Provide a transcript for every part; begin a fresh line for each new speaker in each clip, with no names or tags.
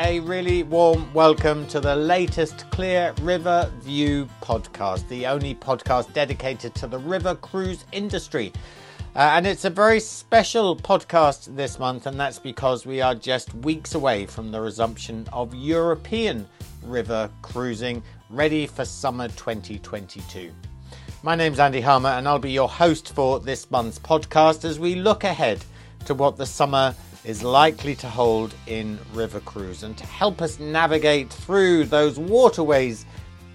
a really warm welcome to the latest CLIA River View podcast, the only podcast dedicated to the river cruise industry. Uh, and it's a very special podcast this month, and that's because we are just weeks away from the resumption of European river cruising, ready for summer 2022. My name's Andy Harmer, and I'll be your host for this month's podcast as we look ahead to what the summer is likely to hold in River Cruise and to help us navigate through those waterways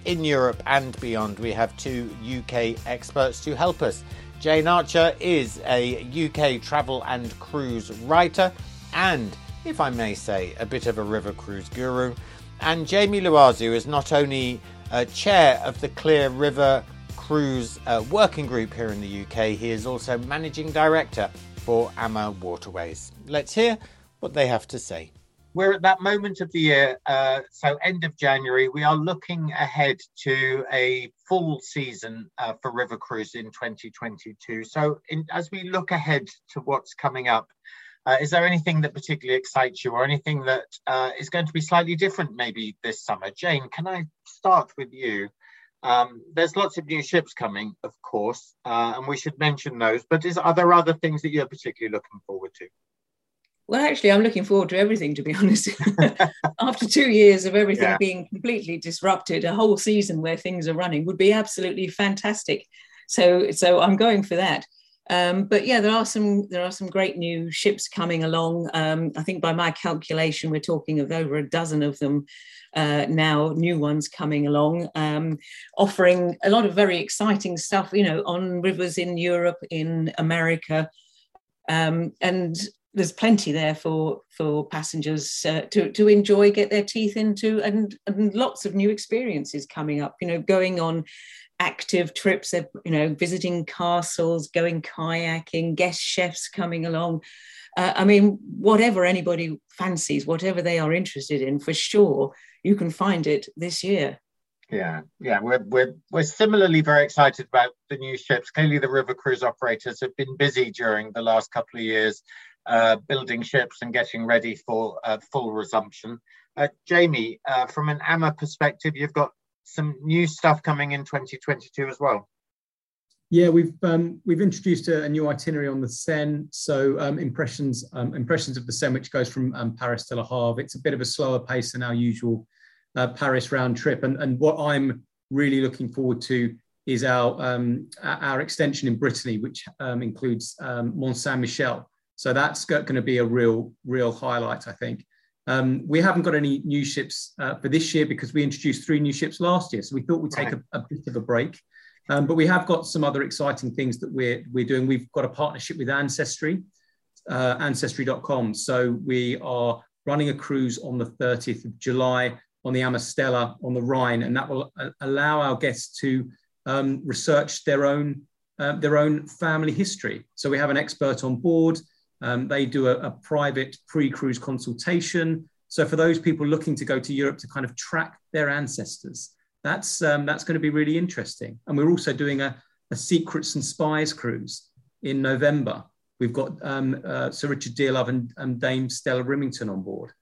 in Europe and beyond. We have two UK experts to help us. Jane Archer is a UK travel and cruise writer and, if I may say, a bit of a river cruise guru. And Jamie Loiseau is not only a chair of the CLIA River Cruise uh, Working Group here in the UK, he is also managing director for AMA Waterways. Let's hear what they have to say.
We're at that moment of the year, uh, so end of January, we are looking ahead to a full season uh, for River Cruise in 2022. So, in, as we look ahead to what's coming up, uh, is there anything that particularly excites you or anything that uh, is going to be slightly different maybe this summer? Jane, can I start with you? Um, there's lots of new ships coming, of course, uh, and we should mention those. But is, are there other things that you're particularly looking forward to?
Well, actually, I'm looking forward to everything, to be honest. After two years of everything yeah. being completely disrupted, a whole season where things are running would be absolutely fantastic. So, so I'm going for that. Um, but yeah, there are some there are some great new ships coming along. Um, I think by my calculation, we're talking of over a dozen of them uh, now, new ones coming along, um, offering a lot of very exciting stuff. You know, on rivers in Europe, in America, um, and there's plenty there for for passengers uh, to to enjoy, get their teeth into, and, and lots of new experiences coming up. You know, going on active trips, you know, visiting castles, going kayaking, guest chefs coming along. Uh, I mean, whatever anybody fancies, whatever they are interested in, for sure, you can find it this year.
Yeah, yeah, we're we're we're similarly very excited about the new ships. Clearly, the river cruise operators have been busy during the last couple of years, uh, building ships and getting ready for uh, full resumption. Uh, Jamie, uh, from an AMA perspective, you've got some new stuff coming in 2022 as well.
Yeah, we've um, we've introduced a, a, new itinerary on the Seine. So um, impressions um, impressions of the Seine, which goes from um, Paris to Le Havre. It's a bit of a slower pace than our usual uh, Paris round trip. And, and what I'm really looking forward to is our um, our extension in Brittany, which um, includes Mont Saint Michel. So that's going to be a real real highlight, I think. Um, we haven't got any new ships uh, for this year because we introduced three new ships last year. So we thought we'd take right. a, a, bit of a break. Um, but we have got some other exciting things that we're, we're doing. We've got a partnership with Ancestry, uh, ancestry.com. So we are running a cruise on the 30th of July on the Amastella on the Rhine, and that will uh, allow our guests to um, research their own, uh, their own family history. So we have an expert on board um, they do a, a private pre cruise consultation. So, for those people looking to go to Europe to kind of track their ancestors, that's, um, that's going to be really interesting. And we're also doing a, a Secrets and Spies cruise in November. We've got um, uh, Sir Richard Dearlove and, and, Dame Stella Rimington on board.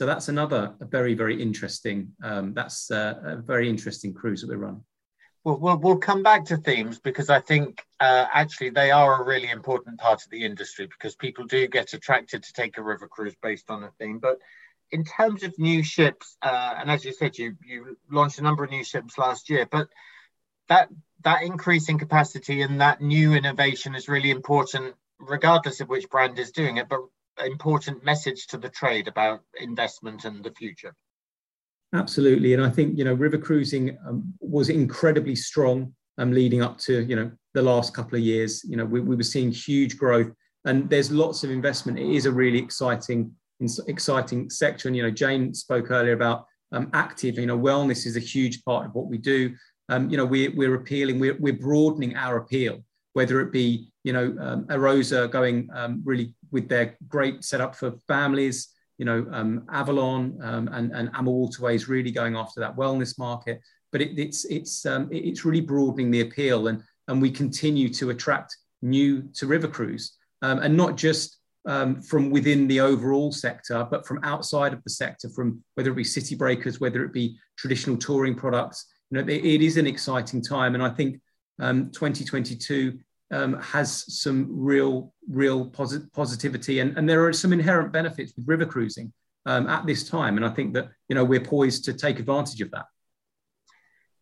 So that's another very, very interesting. Um, that's uh, a very interesting cruise that we're running.
Well, we'll, we'll come back to themes because I think uh, actually they are a really important part of the industry because people do get attracted to take a river cruise based on a theme. But in terms of new ships, uh, and as you said, you you launched a number of new ships last year, but that that increase in capacity and that new innovation is really important, regardless of which brand is doing it. But important message to the trade about investment and the future.
Absolutely, and I think you know river cruising um, was incredibly strong um, leading up to you know the last couple of years. You know we, we were seeing huge growth, and there's lots of investment. It is a really exciting exciting sector. And you know Jane spoke earlier about um, active. You know wellness is a huge part of what we do. Um, you know we, we're appealing. We're, we're broadening our appeal, whether it be you know um, Arosa going um, really with their great setup for families you know, um, Avalon um, and, and AMA Waterways really going after that wellness market. But it, it's, it's, um, it's really broadening the appeal and, and we continue to attract new to river cruise um, and not just um, from within the overall sector, but from outside of the sector, from whether it be city breakers, whether it be traditional touring products. You know, it, it is an exciting time, and I think um, 2022 um, has some real, real posit- positivity, and, and there are some inherent benefits with river cruising um, at this time, and I think that you know we're poised to take advantage of that.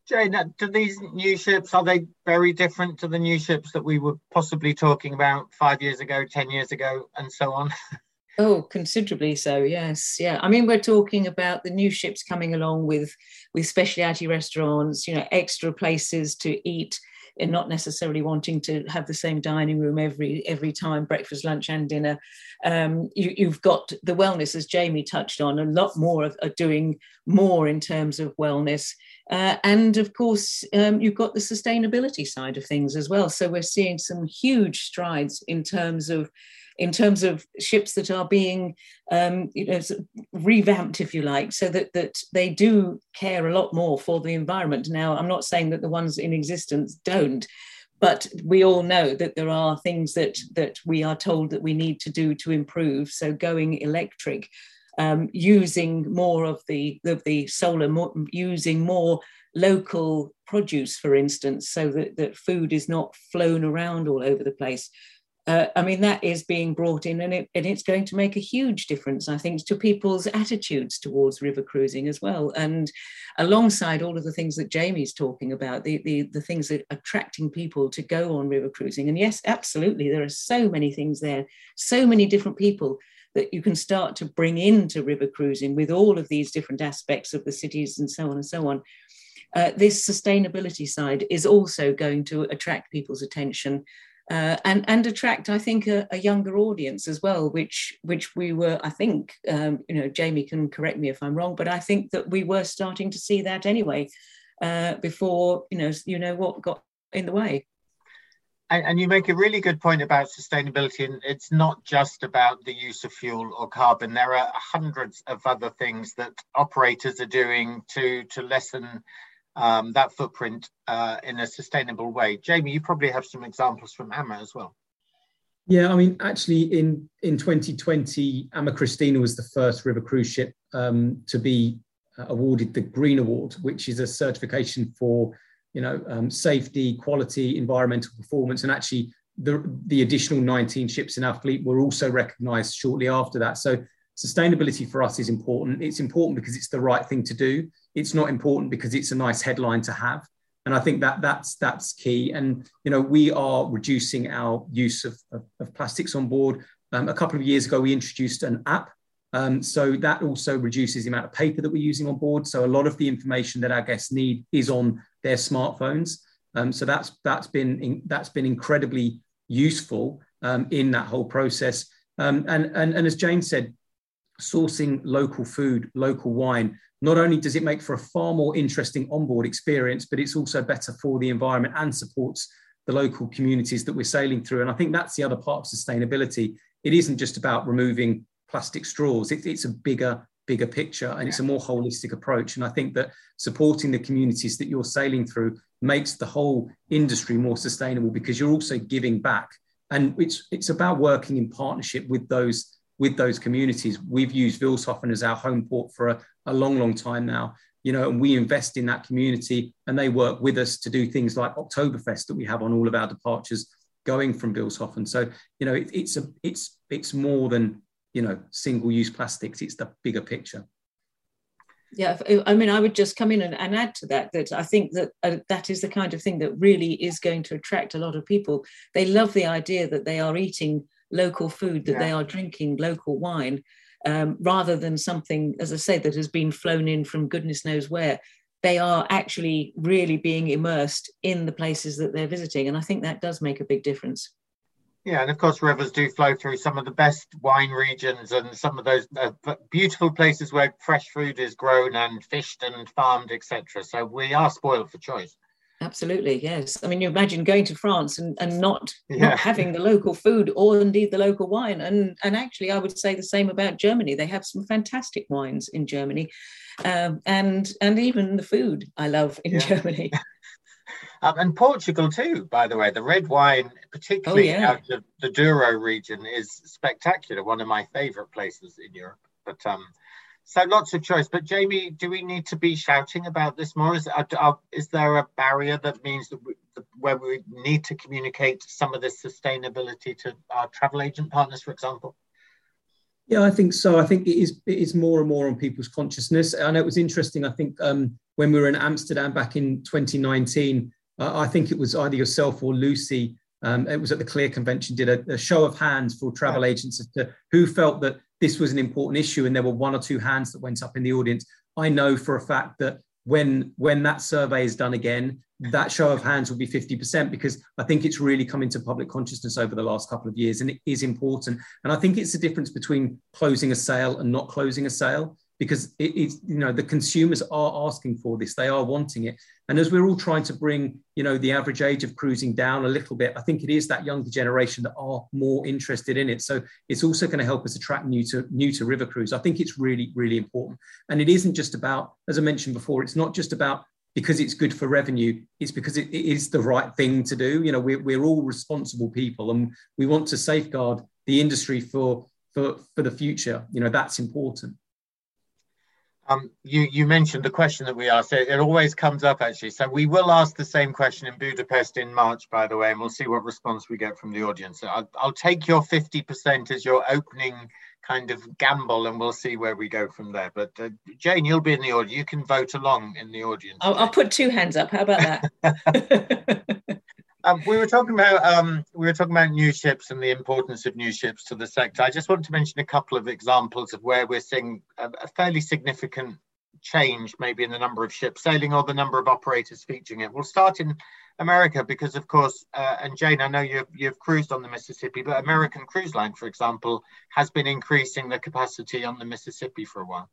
Jane, do these new ships are they very different to the new ships that we were possibly talking about five years ago, ten years ago, and so on?
Oh, considerably so. Yes, yeah. I mean, we're talking about the new ships coming along with with specialty restaurants, you know, extra places to eat, and not necessarily wanting to have the same dining room every every time, breakfast, lunch, and dinner. Um, you, have got the wellness, as Jamie touched on, a lot more of, of doing more in terms of wellness. Uh, and of course, um, you've got the sustainability side of things as well. So we're seeing some huge strides in terms of in terms of ships that are being um, you know revamped, if you like, so that that they do care a lot more for the environment. Now, I'm not saying that the ones in existence don't, but we all know that there are things that that we are told that we need to do to improve. So going electric um, using more of the, of the solar, more, using more local produce, for instance, so that, that food is not flown around all over the place. Uh, I mean, that is being brought in, and, it, and it's going to make a huge difference, I think, to people's attitudes towards river cruising as well. And alongside all of the things that Jamie's talking about, the, the, the things that are attracting people to go on river cruising. And yes, absolutely, there are so many things there, so many different people that you can start to bring into river cruising with all of these different aspects of the cities and so on and so on. Uh, this sustainability side is also going to attract people's attention uh, and and attract, I think, a, a, younger audience as well, which which we were, I think, um, you know, Jamie can correct me if I'm wrong, but I think that we were starting to see that anyway uh, before you know you know what got in the way.
And, and, you make a really good point about sustainability, and it's not just about the use of fuel or carbon. There are hundreds of other things that operators are doing to to lessen um, that footprint uh, in a sustainable way. Jamie, you probably have some examples from AMA as well.
Yeah, I mean, actually, in in 2020, AMA Christina was the first river cruise ship um, to be uh, awarded the Green Award, which is a certification for you know, um, safety, quality, environmental performance, and actually the, the additional 19 ships in our fleet were also recognised shortly after that. So sustainability for us is important. It's important because it's the right thing to do. It's not important because it's a nice headline to have. And I think that that's that's key. And you know, we are reducing our use of, of, of plastics on board. Um, a couple of years ago, we introduced an app um, so that also reduces the amount of paper that we're using on board. So a lot of the information that our guests need is on their smartphones. Um, so that's that's been in, that's been incredibly useful um, in that whole process. Um, and, and and as Jane said, sourcing local food, local wine. Not only does it make for a far more interesting onboard experience, but it's also better for the environment and supports the local communities that we're sailing through. And I think that's the other part of sustainability. It isn't just about removing plastic straws. It, it's a bigger, bigger picture and it's a more holistic approach. And I think that supporting the communities that you're sailing through makes the whole industry more sustainable because you're also giving back. And it's it's about working in partnership with those with those communities. We've used Vilshofen as our home port for a, a long, long time now. You know, and we invest in that community and they work with us to do things like Oktoberfest that we have on all of our departures going from Vilshofen. So, you know, it, it's a it's it's more than you know single-use plastics it's the bigger picture
yeah i mean i would just come in and, and add to that that i think that uh, that is the kind of thing that really is going to attract a lot of people they love the idea that they are eating local food that yeah. they are drinking local wine um, rather than something as i say that has been flown in from goodness knows where they are actually really being immersed in the places that they're visiting and i think that does make a big difference
yeah, and of course, rivers do flow through some of the best wine regions and some of those uh, beautiful places where fresh food is grown and fished and farmed, etc. So we are spoiled for choice.
Absolutely, yes. I mean, you imagine going to France and, and not, yeah. not having the local food or indeed the local wine. And, and actually, I would say the same about Germany. They have some fantastic wines in Germany. Um, and, and even the food I love in yeah. Germany.
Um, and Portugal too, by the way. The red wine, particularly oh, yeah. out of the Douro region, is spectacular. One of my favourite places in Europe. But um, so lots of choice. But Jamie, do we need to be shouting about this more? Is, uh, uh, is there a barrier that means that we, where we need to communicate some of this sustainability to our travel agent partners, for example?
Yeah, I think so. I think it is it is more and more on people's consciousness. And it was interesting. I think um, when we were in Amsterdam back in 2019, uh, I think it was either yourself or Lucy. Um, it was at the CLIA Convention. Did a, a show of hands for travel agents as to who felt that this was an important issue, and there were one or two hands that went up in the audience. I know for a fact that when when that survey is done again, that show of hands will be 50% because I think it's really come into public consciousness over the last couple of years and it is important. And I think it's the difference between closing a sale and not closing a sale because it, it's you know the consumers are asking for this. They are wanting it. And as we're all trying to bring you know the average age of cruising down a little bit i think it is that younger generation that are more interested in it. So it's also going to help us attract new to new to river cruise. I think it's really really important. And it isn't just about as i mentioned before it's not just about because it's good for revenue it's because it, it is the right thing to do. You know we're, we're all responsible people and we want to safeguard the industry for for for the future. You know that's important
um, you, you mentioned the question that we asked. It, it, always comes up actually. So we will ask the same question in Budapest in March, by the way, and we'll see what response we get from the audience. I'll, I'll take your 50% as your opening kind of gamble and we'll see where we go from there. But uh, Jane, you'll be in the audience. You can vote along in the audience.
I'll, I'll put two hands up. How about that?
Um, we were talking about um, we were talking about new ships and the importance of new ships to the sector. I just want to mention a couple of examples of where we're seeing a, a fairly significant change, maybe in the number of ships sailing or the number of operators featuring it. We'll start in America because, of course, uh, and Jane, I know you've you've cruised on the Mississippi, but American Cruise Line, for example, has been increasing the capacity on the Mississippi for a while.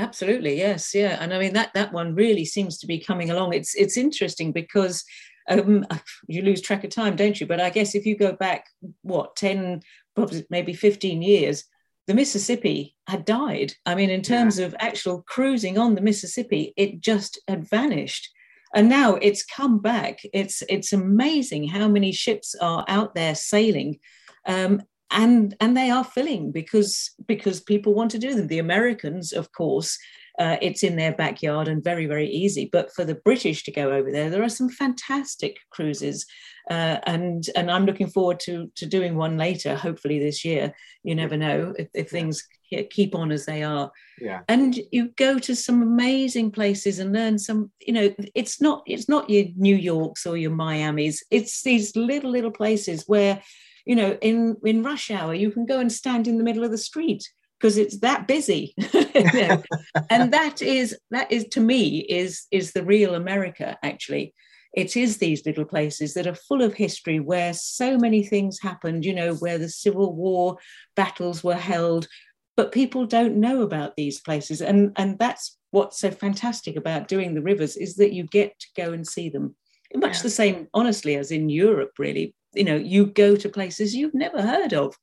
Absolutely, yes, yeah, and I mean that that one really seems to be coming along. It's it's interesting because um, you lose track of time, don't you? But I guess if you go back, what, 10, probably maybe 15 years, the Mississippi had died. I mean, in terms yeah. of actual cruising on the Mississippi, it just had vanished. And now it's come back. It's it's amazing how many ships are out there sailing. Um, and and they are filling because because people want to do them. The Americans, of course, uh, it's in their backyard and very, very easy. But for the British to go over there, there are some fantastic cruises. Uh, and and I'm looking forward to to doing one later, hopefully this year. You never know if, if things keep on as they are.
Yeah.
And you go to some amazing places and learn some. You know, it's not it's not your New Yorks or your Miamis. It's these little little places where, you know, in in rush hour you can go and stand in the middle of the street because it's that busy. And that is that is to me is is the real america actually. It is these little places that are full of history where so many things happened you know where the civil war battles were held but people don't know about these places. And and that's what's so fantastic about doing the rivers is that you get to go and see them. Much yeah. the same honestly as in europe really. You know you go to places you've never heard of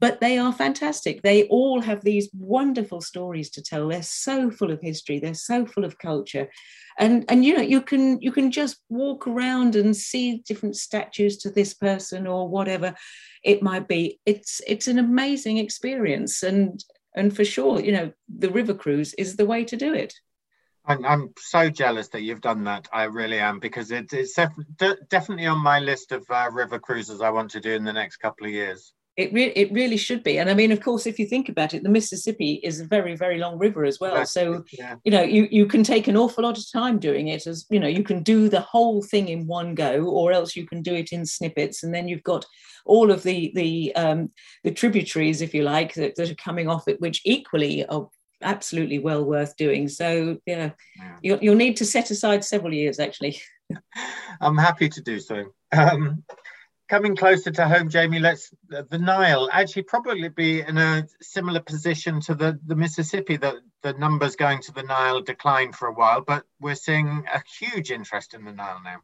but they are fantastic. They all have these wonderful stories to tell. They're so full of history. They're so full of culture, and and you know you can you can just walk around and see different statues to this person or whatever it might be. It's it's an amazing experience, and and for sure, you know, the river cruise is the way to do it.
I'm, I'm so jealous that you've done that. I really am because it, it's def- definitely on my list of uh, river cruises I want to do in the next couple of years.
It, re- it really should be. And I mean, of course, if you think about it, the Mississippi is a very, very long river as well. So, yeah. you know, you, you can take an awful lot of time doing it as, you know, you can do the whole thing in one go, or else you can do it in snippets. And then you've got all of the, the, um, the tributaries, if you like, that, that are coming off it, which equally are absolutely well worth doing. So, yeah, yeah. You'll, you'll need to set aside several years actually.
I'm happy to do so. Um, coming closer to home, Jamie, let's the Nile actually probably be in a similar position to the, the Mississippi. That the numbers going to the Nile declined for a while, but we're seeing a huge interest in the Nile now.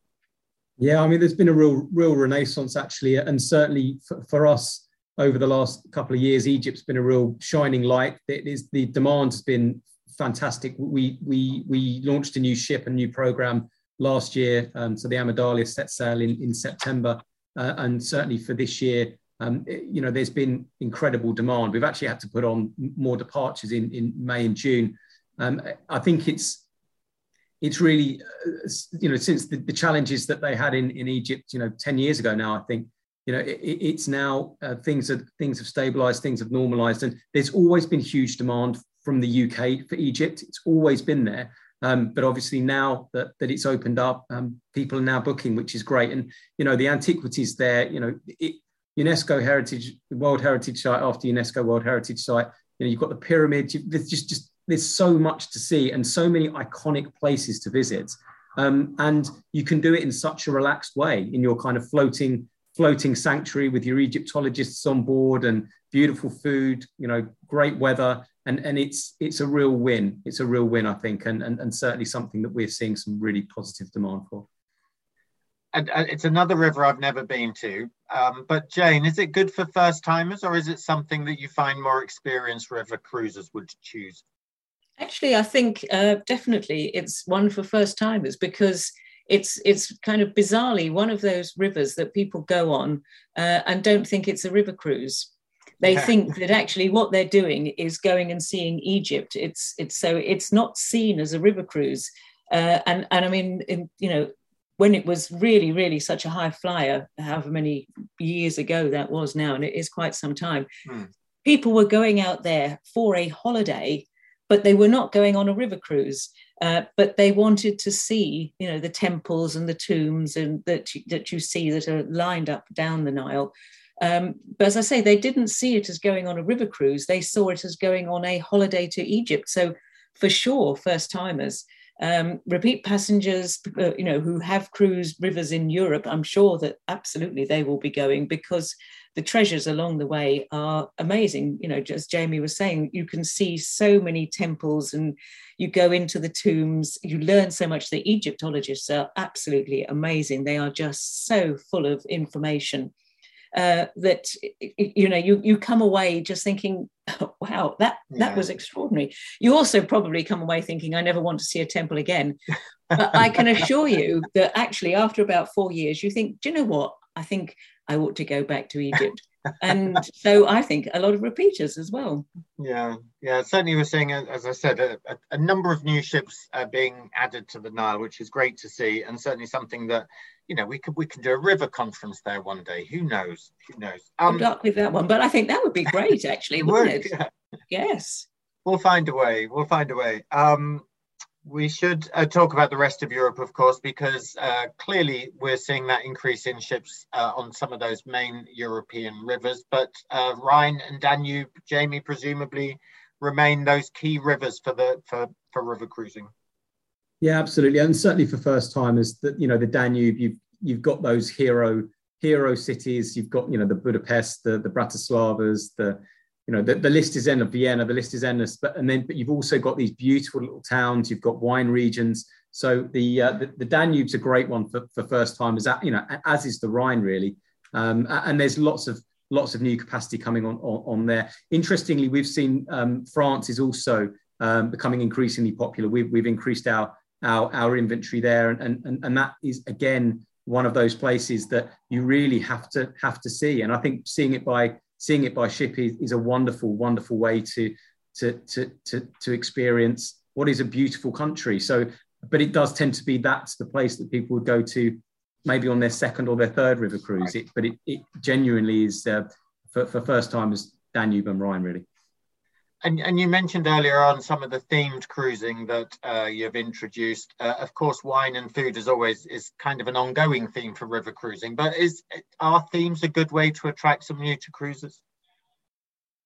Yeah, I mean, there's been a real real renaissance actually, and certainly for, for us over the last couple of years, Egypt's been a real shining light. It is the demand has been fantastic. We we we launched a new ship, a new program last year. Um, so the AmaDahlia set sail in, in September. Uh, and certainly for this year, um, it, you know, there's been incredible demand. We've actually had to put on more departures in, in May and June. Um, I think it's it's really, uh, you know, since the, the, challenges that they had in, in Egypt, you know, 10 years ago now, I think, you know, it, it's now uh, things have things have stabilized, things have normalized, and there's always been huge demand from the UK for Egypt. It's always been there. Um, but obviously now that, that it's opened up, um, people are now booking, which is great. And you know the antiquities there. You know, it, UNESCO Heritage World Heritage Site after UNESCO World Heritage Site. You know, you've got the pyramids. There's just just there's so much to see and so many iconic places to visit. Um, and you can do it in such a relaxed way in your kind of floating floating sanctuary with your Egyptologists on board and beautiful food, you know, great weather. And, and it's it's a real win. It's a real win, I think, and, and, and certainly something that we're seeing some really positive demand for.
And, it's another river I've never been to. Um, but Jane, is it good for first timers, or is it something that you find more experienced river cruisers would choose?
Actually, I think uh, definitely it's one for first timers because it's it's kind of bizarrely one of those rivers that people go on uh, and don't think it's a river cruise. They think that actually what they're doing is going and seeing Egypt. It's it's so it's not seen as a river cruise. Uh, and and I mean, in, you know, when it was really really such a high flyer, however many years ago that was now, and it is quite some time. Hmm. People were going out there for a holiday but they were not going on a river cruise. Uh, but they wanted to see, you know, the temples and the tombs and that you, that you see that are lined up down the Nile. Um, but as I say, they didn't see it as going on a river cruise. They saw it as going on a holiday to Egypt. So, for sure, first timers, um, repeat passengers, uh, you know, who have cruised rivers in Europe, I'm sure that absolutely they will be going because the treasures along the way are amazing. You know, as Jamie was saying, you can see so many temples and you go into the tombs, you learn so much. The Egyptologists are absolutely amazing. They are just so full of information. Uh, that you know you you come away just thinking oh, wow that that yeah. was extraordinary you also probably come away thinking i never want to see a temple again but i can assure you that actually after about four years you think do you know what i think I ought to go back to Egypt. And so I think a lot of repeaters as well.
Yeah, yeah. Certainly, we're seeing, as I said, a, a number of new ships are being added to the Nile, which is great to see, and certainly something that you know we could we can do a river conference there one day. Who knows? Who knows?
Um, Good luck with that one, but I think that would be great, actually, wouldn't would, it? Yeah. Yes.
We'll find a way. We'll find a way. Um, we should uh, talk about the rest of Europe, of course, because uh, clearly we're seeing that increase in ships uh, on some of those main European rivers. But uh, Rhine and Danube, Jamie, presumably remain those key rivers for the for, for river cruising.
Yeah, absolutely, and certainly for first timers, that you know the Danube, you've you've got those hero hero cities. You've got you know the Budapest, the the Bratislavas, the you know the, the list is endless vienna the list is endless but and then but you've also got these beautiful little towns you've got wine regions. So the uh, the, the, danube's a great one for, for first timers you know as is the rhine really. Um, and there's lots of lots of new capacity coming on on, on there. Interestingly we've seen um, france is also um, becoming increasingly popular. We've, we've increased our our, our inventory there and, and and that is again one of those places that you really have to have to see. And i think seeing it by seeing it by ship is, is a wonderful, wonderful way to, to, to, to, to experience what is a beautiful country. So, but it does tend to be that's the place that people would go to maybe on their second or their third river cruise. It, but it, it genuinely is uh, for, for first timers, Danube and Rhine, really.
And, and you mentioned earlier on some of the themed cruising that uh, you've introduced. Uh, of course, wine and food is always is kind of an ongoing theme for river cruising. But is are themes a good way to attract some new to cruisers?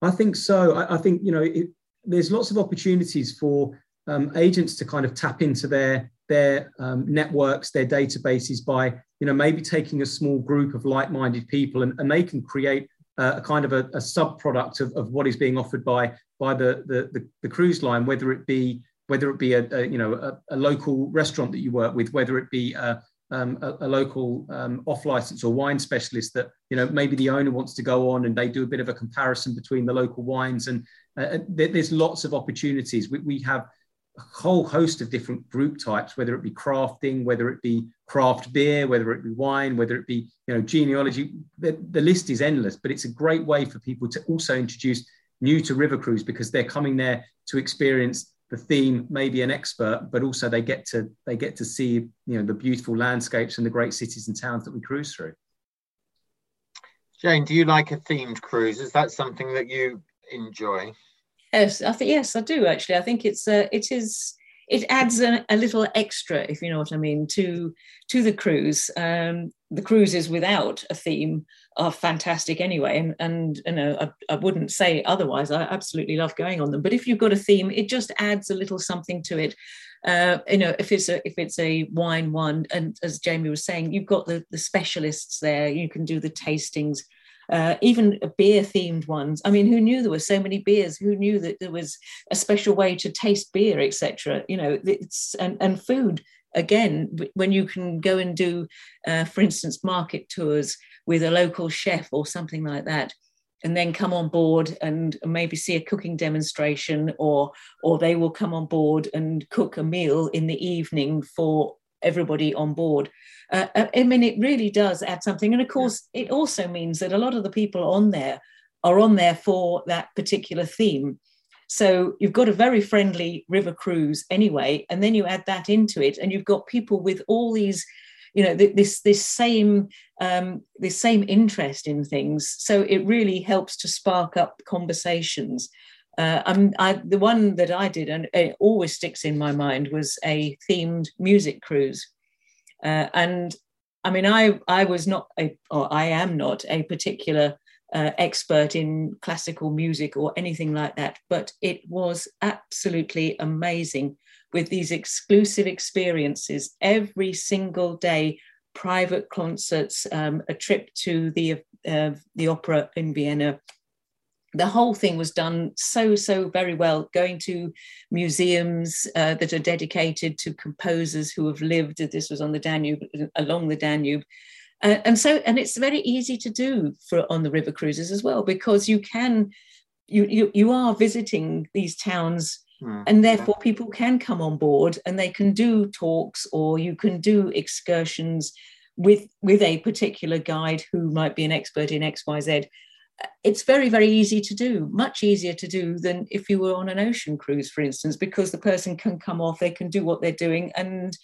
I think so. I, I think you know it, there's lots of opportunities for um, agents to kind of tap into their their um, networks, their databases by you know maybe taking a small group of like-minded people and, and they can create uh, a kind of a, a sub product of, of what is being offered by by the, the, the, the cruise line, whether it be whether it be a, a you know a, a, local restaurant that you work with, whether it be a, um, a, a, local um, off license or wine specialist that you know maybe the owner wants to go on and they do a bit of a comparison between the local wines and uh, uh there's lots of opportunities. We, we have whole host of different group types, whether it be crafting, whether it be craft beer, whether it be wine, whether it be you know genealogy. The, the list is endless, but it's a great way for people to also introduce new to river cruise because they're coming there to experience the theme, maybe an expert, but also they get to they get to see you know the beautiful landscapes and the great cities and towns that we cruise through.
Jane, do you like a themed cruise? Is that something that you enjoy?
Yes, I think yes, I do actually. I think it's uh, it is it adds a, a, little extra, if you know what I mean, to to the cruise. Um, the cruises without a theme are fantastic anyway, and and you know I, I wouldn't say otherwise. I absolutely love going on them, but if you've got a theme, it just adds a little something to it. Uh, you know, if it's a if it's a wine one, and as Jamie was saying, you've got the the specialists there. You can do the tastings uh, even beer themed ones. I mean, who knew there were so many beers? Who knew that there was a special way to taste beer, etc. You know, it's and, and food again when you can go and do, uh, for instance, market tours with a local chef or something like that and then come on board and maybe see a cooking demonstration or or they will come on board and cook a meal in the evening for everybody on board. Uh, uh, I mean, it really does add something. And of course, it also means that a lot of the people on there are on there for that particular theme. So you've got a very friendly river cruise anyway, and then you add that into it, and you've got people with all these, you know, this this same um, this same interest in things. So it really helps to spark up conversations. Uh, I'm, I, the one that I did, and it always sticks in my mind, was a themed music cruise. Uh, and I mean, I, I was not, a, or I am not a particular uh, expert in classical music or anything like that, but it was absolutely amazing with these exclusive experiences. Every single day private concerts, um, a trip to the uh, the opera in Vienna, the whole thing was done so so very well going to museums uh, that are dedicated to composers who have lived this was on the danube along the danube. Uh, and so and it's very easy to do for on the river cruises as well because you can you you, you are visiting these towns mm, and therefore people can come on board and they can do talks or you can do excursions with with a particular guide who might be an expert in xyz it's very very easy to do much easier to do than if you were on an ocean cruise for instance because the person can come off they can do what they're doing and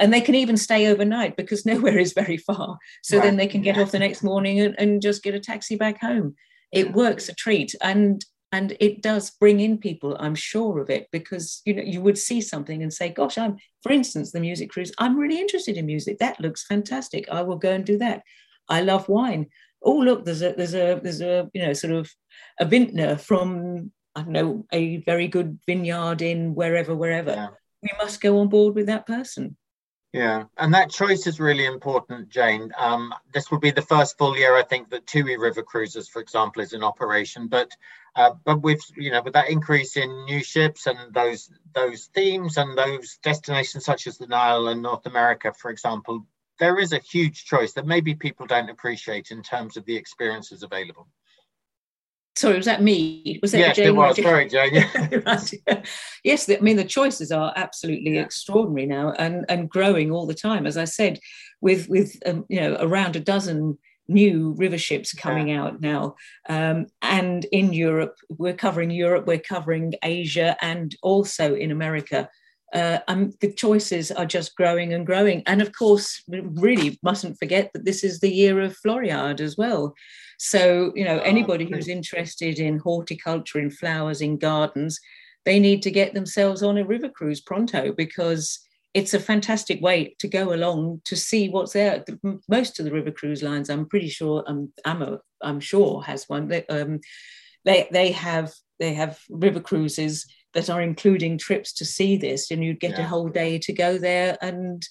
and they can even stay overnight because nowhere is very far so right. then they can get yeah. off the next morning and, and just get a taxi back home it yeah. works a treat and and it does bring in people i'm sure of it because you know you would see something and say gosh i'm for instance the music cruise i'm really interested in music that looks fantastic i will go and do that i love wine oh look there's a there's a there's a you know sort of a vintner from i don't know a very good vineyard in wherever wherever. Yeah. we must go on board with that person.
Yeah. And that choice is really important jane. Um, this will be the first full year i think that tui river cruises for example is in operation. But uh, but with you know with that increase in new ships and those those themes and those destinations such as the nile and north america for example there is a huge choice that maybe people don't appreciate in terms of the experiences available.
Sorry, was that me? Was that
yes, Jane? it was. Sorry, Jane.
Yeah. yes, I mean the choices are absolutely yeah. extraordinary now, and and growing all the time. As I said, with with um, you know around a dozen new river ships coming yeah. out now, um, and in Europe, we're covering Europe, we're covering Asia, and also in America uh, um, the choices are just growing and growing. And of course, we really mustn't forget that this is the year of Floriade as well. So, you know, ah, anybody who's interested in horticulture, in flowers, in gardens, they need to get themselves on a river cruise pronto because it's a fantastic way to go along to see what's there. Most of the river cruise lines, I'm pretty sure, um, I'm, I'm sure has one. They, um, they, they have they have river cruises that are including trips to see this, and you'd get yeah. a whole day to go there. And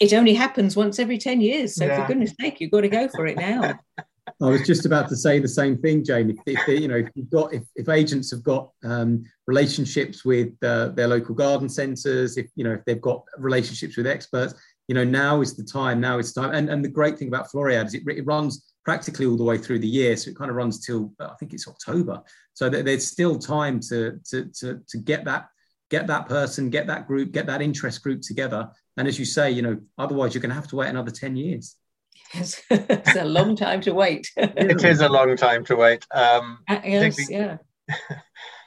it only happens once every 10 years. So, yeah. for goodness sake, you've got to go for it now.
I was just about to say the same thing, Jane. If, if they, you know, if you've got, if, if agents have got um, relationships with uh, their local garden centres, if you know, if they've got relationships with experts, you know, now is the time. Now is the time. And and the great thing about Floriade is it, it runs practically all the way through the year. So it kind of runs till I think it's October. So there's still time to to to, to get that get that person, get that group, get that interest group together. And as you say, you know, otherwise you're going to have to wait another 10 years.
Yes. it's a long time to wait.
it is a long time to wait. Um,
uh, yes, yeah.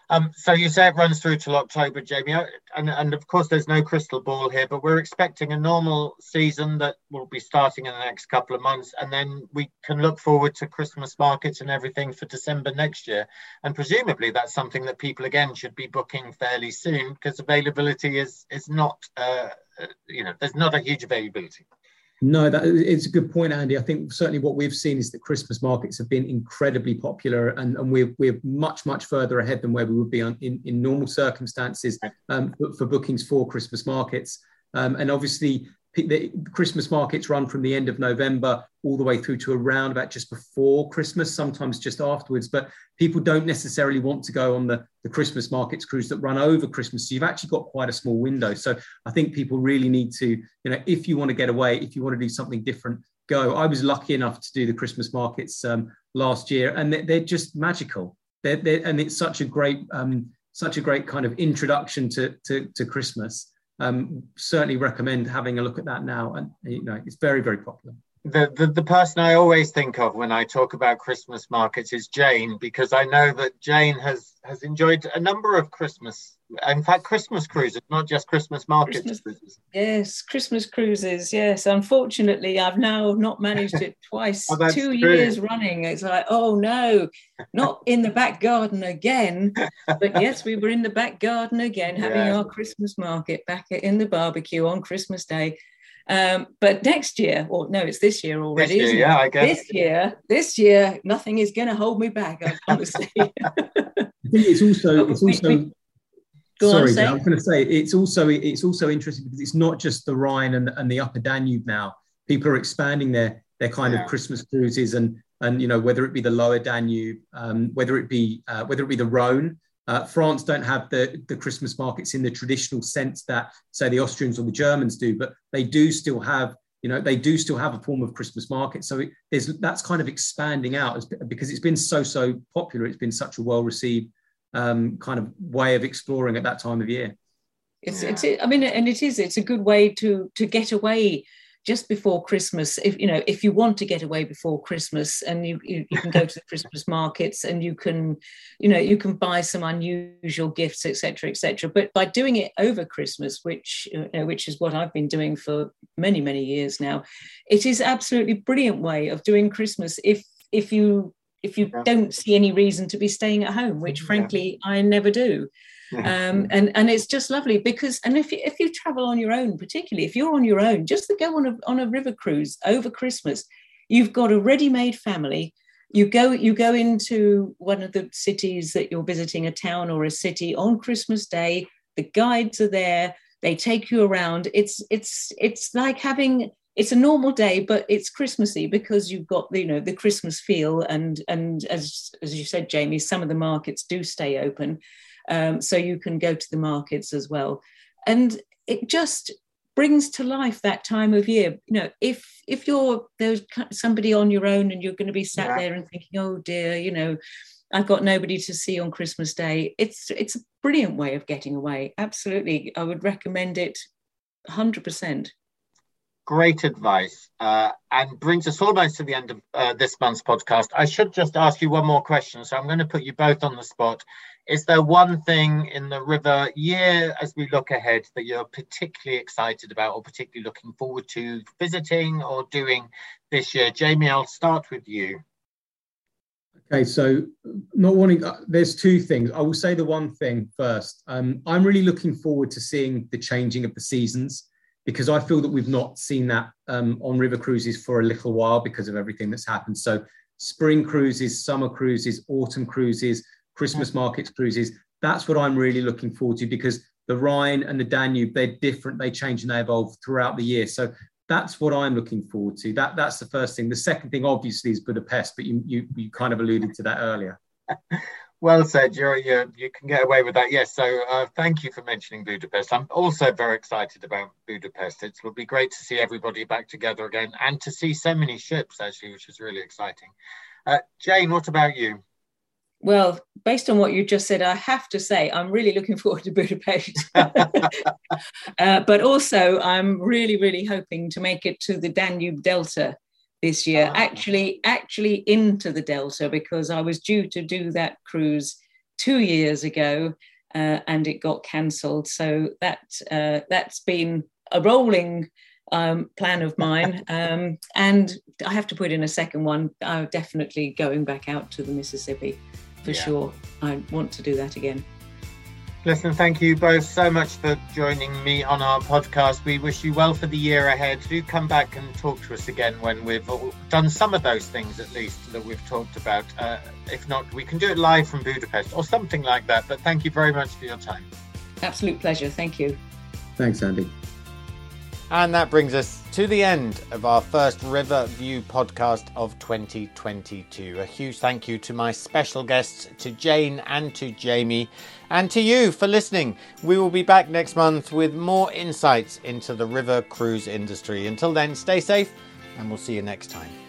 Um, so you say it runs through till October, Jamie, uh, and, and of course there's no crystal ball here, but we're expecting a normal season that will be starting in the next couple of months, and then we can look forward to Christmas markets and everything for December next year. And presumably that's something that people again should be booking fairly soon because availability is is not, uh, uh you know, there's not a huge availability.
No, that it's a good point, Andy. I think certainly what we've seen is that Christmas markets have been incredibly popular, and, and we're we're much much further ahead than where we would be on, in in normal circumstances um, for, for bookings for Christmas markets. Um, and obviously, the Christmas markets run from the end of November all the way through to around about just before Christmas, sometimes just afterwards. But people don't necessarily want to go on the, the Christmas markets cruise that run over Christmas. So you've actually got quite a small window. So I think people really need to, you know, if you want to get away, if you want to do something different, go. I was lucky enough to do the Christmas markets um, last year, and they're, they're just magical. They're, they're, and it's such a great, um, such a great kind of introduction to, to, to Christmas um, certainly recommend having a look at that now. And you know, it's very, very popular.
The, the, the person I always think of when I talk about Christmas markets is Jane, because I know that Jane has has enjoyed a number of Christmas, in fact, Christmas cruises, not just Christmas markets
Christmas,
cruises.
Yes, Christmas cruises. Yes, unfortunately, I've now not managed it twice,
oh,
two true. years running. It's like, oh no, not in the back garden again. but yes, we were in the back garden again, having yeah. our Christmas market back in the barbecue on Christmas Day. Um, but next year, or no, it's this year already.
This year, yeah, I
guess. This year, this year, nothing is going to hold me back. I promise. I
think it's also it's also. We, we, sorry, on, I was going to say it's also it's also interesting because it's not just the Rhine and, and the Upper Danube now. People are expanding their their kind yeah. of Christmas cruises and and you know whether it be the Lower Danube, um, whether it be uh, whether it be the Rhone. Uh, France don't have the, the Christmas markets in the traditional sense that, say, the Austrians or the Germans do, but they do still have, you know, they do still have a form of Christmas market. So it, there's that's kind of expanding out because it's been so so popular. It's been such a well received um, kind of way of exploring at that time of year.
It's, yeah. it's, I mean, and it is. It's a good way to to get away just before Christmas, if you know, if you want to get away before Christmas, and you, you, you can go to the Christmas markets and you can, you know, you can buy some unusual gifts, etc., etc. But by doing it over Christmas, which you know, which is what I've been doing for many many years now, it is absolutely brilliant way of doing Christmas. If if you if you yeah. don't see any reason to be staying at home, which frankly I never do um, and and it's just lovely because and if you, if you travel on your own particularly if you're on your own just to go on a, on a river cruise over christmas you've got a ready-made family. You go you go into one of the cities that you're visiting a town or a city on christmas day. The guides are there. They take you around. It's it's it's like having it's a normal day but it's christmassy because you've got you know the christmas feel. And and as as you said jamie some of the markets do stay open um, so you can go to the markets as well. And it just brings to life that time of year. You know, if if you're there's somebody on your own and you're going to be sat yeah. there and thinking, oh dear, you know, I've got nobody to see on Christmas Day. It's it's a brilliant way of getting away. Absolutely, I would recommend it, hundred percent.
Great advice, uh, and brings us almost to the end of uh, this month's podcast. I should just ask you one more question, so I'm going to put you both on the spot. Is there one thing in the river year as we look ahead that you're particularly excited about, or particularly looking forward to visiting or doing this year? Jamie, I'll start with you.
Okay, so not wanting, uh, there's two things. I will say the one thing first. Um, I'm really looking forward to seeing the changing of the seasons because I feel that we've not seen that um, on river cruises for a little while because of everything that's happened. So, spring cruises, summer cruises, autumn cruises, Christmas markets cruises, that's what I'm really looking forward to because the Rhine and the Danube, they're different, they change and they evolve throughout the year. So, that's what I'm looking forward to. That that's the first thing. The second thing, obviously, is Budapest, but you you, you kind of alluded to that earlier.
Well said. You're, you're, you can get away with that. Yes. So uh, thank you for mentioning Budapest. I'm also very excited about Budapest. It will be great to see everybody back together again and to see so many ships, actually, which is really exciting. Uh, Jane, what about you?
Well, based on what you just said, I have to say I'm really looking forward to Budapest. uh, but also, I'm really, really hoping to make it to the Danube Delta this year. Ah. Actually, actually into the Delta because I was due to do that cruise two years ago, uh, and it got cancelled. So that uh, that's been a rolling um, plan of mine. Um, and I have to put in a second one. I'm definitely going back out to the Mississippi for yeah. sure. I want to do that again.
Listen, thank you both so much for joining me on our podcast. We wish you well for the year ahead. Do come back and talk to us again when we've done some of those things, at least, that we've talked about. Uh, if not, we can do it live from Budapest or something like that. But thank you very much for your time.
Absolute pleasure. Thank you.
Thanks, Andy.
And that brings us to the end of our first River View podcast of 2022. A huge thank you to my special guests, to Jane and to Jamie, and to you for listening. We will be back next month with more insights into the river cruise industry. Until then, stay safe, and we'll see you next time.